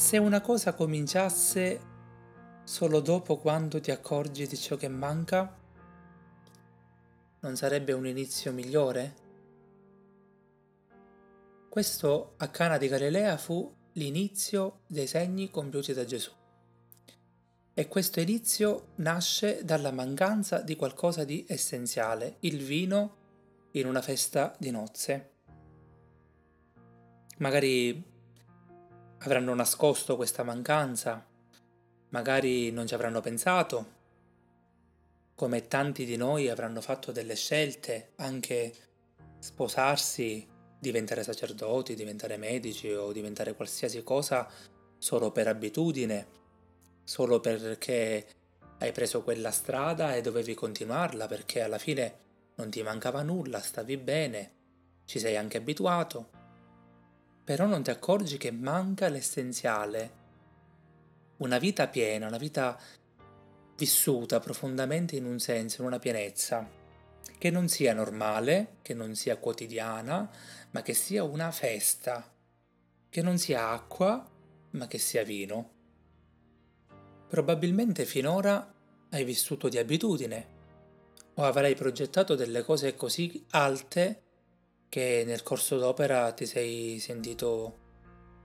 se una cosa cominciasse solo dopo quando ti accorgi di ciò che manca, non sarebbe un inizio migliore? Questo a Cana di Galilea fu l'inizio dei segni compiuti da Gesù. E questo inizio nasce dalla mancanza di qualcosa di essenziale, il vino in una festa di nozze. Magari avranno nascosto questa mancanza, magari non ci avranno pensato, come tanti di noi avranno fatto delle scelte, anche sposarsi, diventare sacerdoti, diventare medici o diventare qualsiasi cosa solo per abitudine solo perché hai preso quella strada e dovevi continuarla perché alla fine non ti mancava nulla, stavi bene, ci sei anche abituato. Però non ti accorgi che manca l'essenziale. Una vita piena, una vita vissuta profondamente in un senso, in una pienezza, che non sia normale, che non sia quotidiana, ma che sia una festa, che non sia acqua, ma che sia vino. Probabilmente finora hai vissuto di abitudine o avrai progettato delle cose così alte che nel corso d'opera ti sei sentito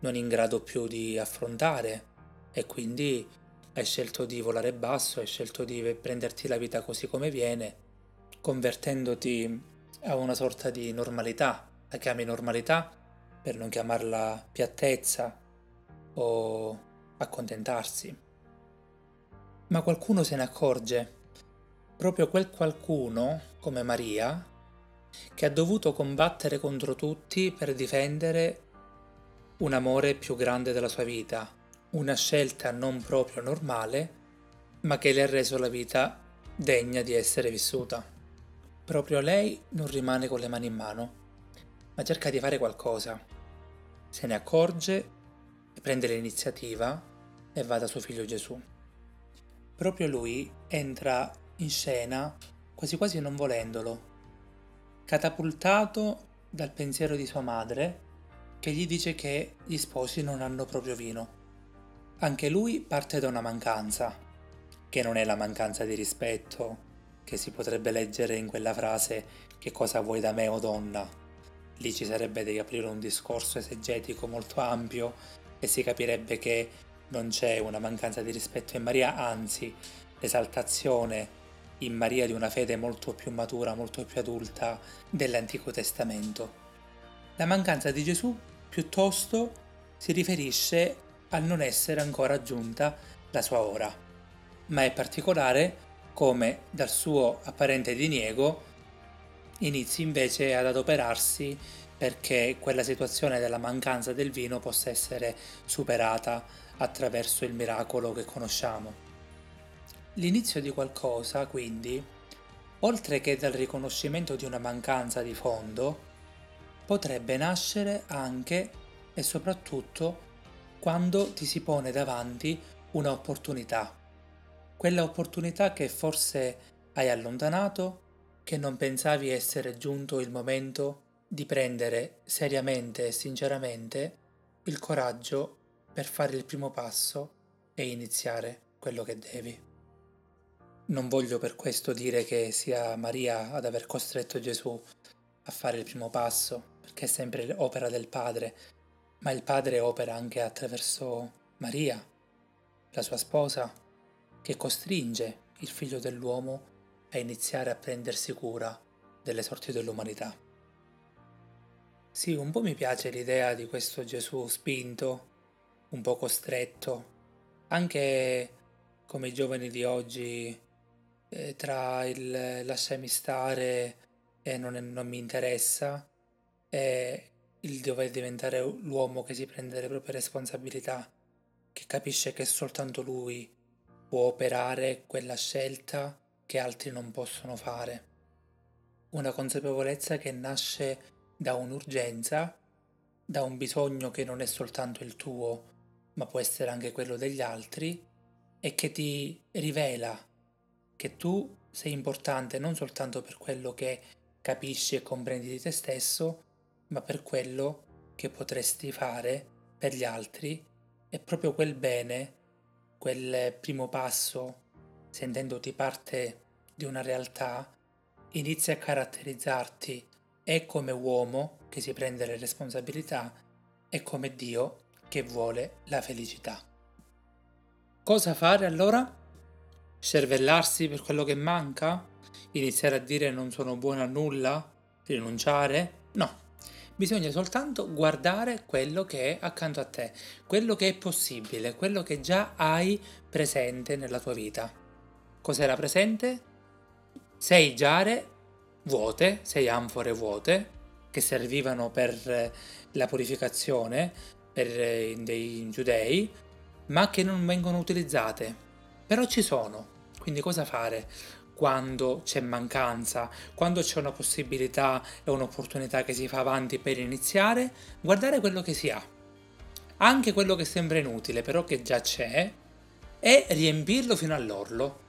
non in grado più di affrontare e quindi hai scelto di volare basso, hai scelto di prenderti la vita così come viene, convertendoti a una sorta di normalità. La chiami normalità per non chiamarla piattezza o accontentarsi. Ma qualcuno se ne accorge, proprio quel qualcuno, come Maria, che ha dovuto combattere contro tutti per difendere un amore più grande della sua vita, una scelta non proprio normale, ma che le ha reso la vita degna di essere vissuta. Proprio lei non rimane con le mani in mano, ma cerca di fare qualcosa. Se ne accorge e prende l'iniziativa e va da suo figlio Gesù proprio lui entra in scena quasi quasi non volendolo, catapultato dal pensiero di sua madre che gli dice che gli sposi non hanno proprio vino. Anche lui parte da una mancanza, che non è la mancanza di rispetto che si potrebbe leggere in quella frase che cosa vuoi da me o donna. Lì ci sarebbe da aprire un discorso esegetico molto ampio e si capirebbe che non c'è una mancanza di rispetto in Maria, anzi l'esaltazione in Maria di una fede molto più matura, molto più adulta dell'Antico Testamento. La mancanza di Gesù piuttosto si riferisce al non essere ancora giunta la sua ora, ma è particolare come dal suo apparente diniego inizi invece ad adoperarsi perché quella situazione della mancanza del vino possa essere superata attraverso il miracolo che conosciamo. L'inizio di qualcosa, quindi, oltre che dal riconoscimento di una mancanza di fondo, potrebbe nascere anche e soprattutto quando ti si pone davanti un'opportunità, quella opportunità che forse hai allontanato, che non pensavi essere giunto il momento di prendere seriamente e sinceramente il coraggio per fare il primo passo e iniziare quello che devi. Non voglio per questo dire che sia Maria ad aver costretto Gesù a fare il primo passo, perché è sempre opera del Padre, ma il Padre opera anche attraverso Maria, la sua sposa, che costringe il figlio dell'uomo a iniziare a prendersi cura delle sorti dell'umanità. Sì, un po' mi piace l'idea di questo Gesù spinto un po' costretto, anche come i giovani di oggi, eh, tra il lasciami stare e non, non mi interessa e il dover diventare l'uomo che si prende le proprie responsabilità, che capisce che soltanto lui può operare quella scelta che altri non possono fare. Una consapevolezza che nasce da un'urgenza, da un bisogno che non è soltanto il tuo, ma può essere anche quello degli altri, e che ti rivela che tu sei importante non soltanto per quello che capisci e comprendi di te stesso, ma per quello che potresti fare per gli altri è proprio quel bene, quel primo passo, sentendoti parte di una realtà, inizia a caratterizzarti e come uomo che si prende le responsabilità e come Dio che vuole la felicità. Cosa fare allora? Cervellarsi per quello che manca? Iniziare a dire non sono buono a nulla? Rinunciare? No. Bisogna soltanto guardare quello che è accanto a te, quello che è possibile, quello che già hai presente nella tua vita. Cos'era presente? Sei giare vuote, sei anfore vuote, che servivano per la purificazione per dei giudei, ma che non vengono utilizzate. Però ci sono. Quindi cosa fare? quando c'è mancanza, quando c'è una possibilità e un'opportunità che si fa avanti per iniziare, guardare quello che si ha, anche quello che sembra inutile, però che già c'è, e riempirlo fino all'orlo.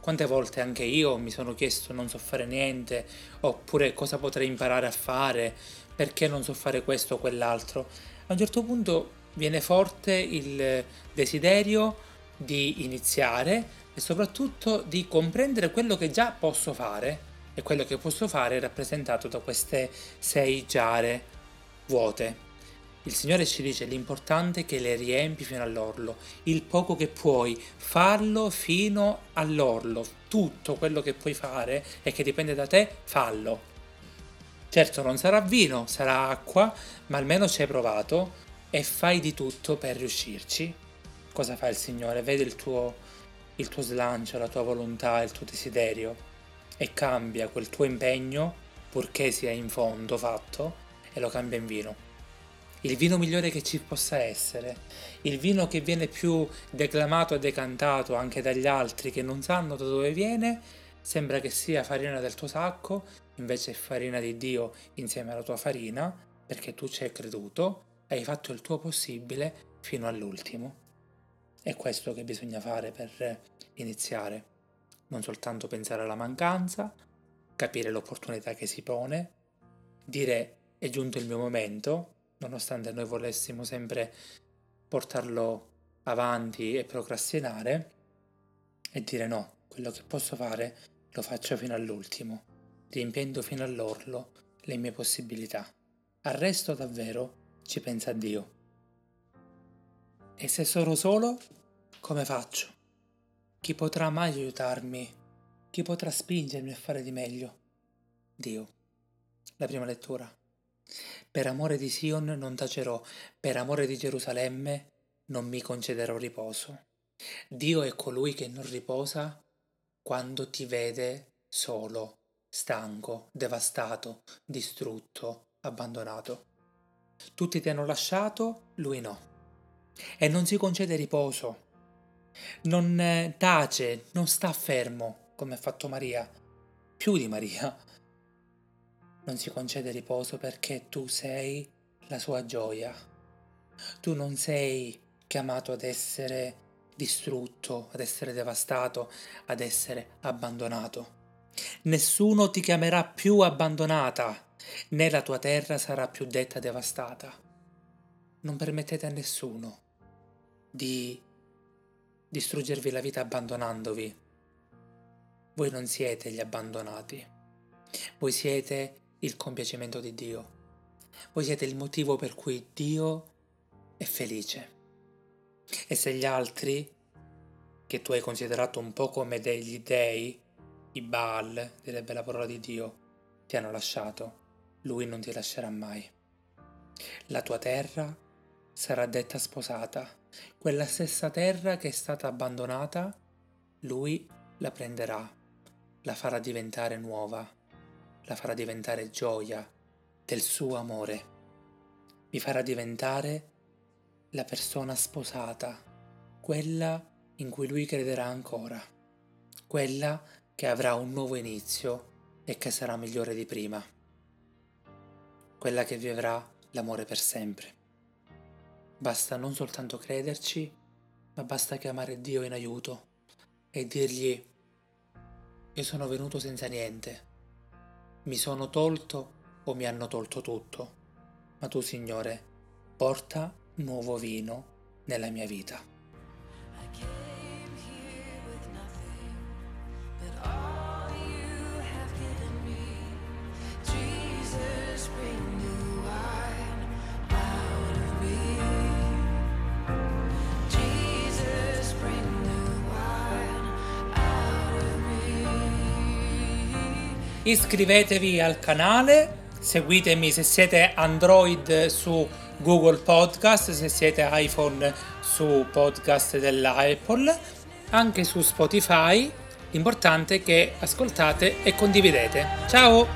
Quante volte anche io mi sono chiesto non so fare niente, oppure cosa potrei imparare a fare, perché non so fare questo o quell'altro. A un certo punto viene forte il desiderio di iniziare, e soprattutto di comprendere quello che già posso fare e quello che posso fare è rappresentato da queste sei giare vuote. Il Signore ci dice l'importante è che le riempi fino all'orlo, il poco che puoi, farlo fino all'orlo, tutto quello che puoi fare e che dipende da te, fallo. Certo non sarà vino, sarà acqua, ma almeno ci hai provato e fai di tutto per riuscirci. Cosa fa il Signore? Vede il tuo il tuo slancio, la tua volontà, il tuo desiderio e cambia quel tuo impegno, purché sia in fondo fatto, e lo cambia in vino. Il vino migliore che ci possa essere, il vino che viene più declamato e decantato anche dagli altri che non sanno da dove viene, sembra che sia farina del tuo sacco, invece è farina di Dio insieme alla tua farina, perché tu ci hai creduto, hai fatto il tuo possibile fino all'ultimo. È questo che bisogna fare per iniziare, non soltanto pensare alla mancanza, capire l'opportunità che si pone, dire è giunto il mio momento, nonostante noi volessimo sempre portarlo avanti e procrastinare, e dire no, quello che posso fare lo faccio fino all'ultimo, riempiendo fino all'orlo le mie possibilità. Al resto davvero ci pensa Dio. E se sono solo, come faccio? Chi potrà mai aiutarmi? Chi potrà spingermi a fare di meglio? Dio. La prima lettura. Per amore di Sion non tacerò, per amore di Gerusalemme non mi concederò riposo. Dio è colui che non riposa quando ti vede solo, stanco, devastato, distrutto, abbandonato. Tutti ti hanno lasciato, lui no. E non si concede riposo non eh, tace, non sta fermo come ha fatto Maria, più di Maria. Non si concede riposo perché tu sei la sua gioia. Tu non sei chiamato ad essere distrutto, ad essere devastato, ad essere abbandonato. Nessuno ti chiamerà più abbandonata, né la tua terra sarà più detta devastata. Non permettete a nessuno di distruggervi la vita abbandonandovi. Voi non siete gli abbandonati, voi siete il compiacimento di Dio, voi siete il motivo per cui Dio è felice. E se gli altri, che tu hai considerato un po' come degli dei, i Baal, direbbe la parola di Dio, ti hanno lasciato, lui non ti lascerà mai. La tua terra sarà detta sposata quella stessa terra che è stata abbandonata, lui la prenderà, la farà diventare nuova, la farà diventare gioia del suo amore, vi farà diventare la persona sposata, quella in cui lui crederà ancora, quella che avrà un nuovo inizio e che sarà migliore di prima, quella che vivrà l'amore per sempre. Basta non soltanto crederci, ma basta chiamare Dio in aiuto e dirgli, io sono venuto senza niente, mi sono tolto o mi hanno tolto tutto, ma tu Signore, porta nuovo vino nella mia vita. Iscrivetevi al canale, seguitemi se siete Android su Google Podcast, se siete iPhone su podcast della Apple, anche su Spotify. L'importante è che ascoltate e condividete. Ciao!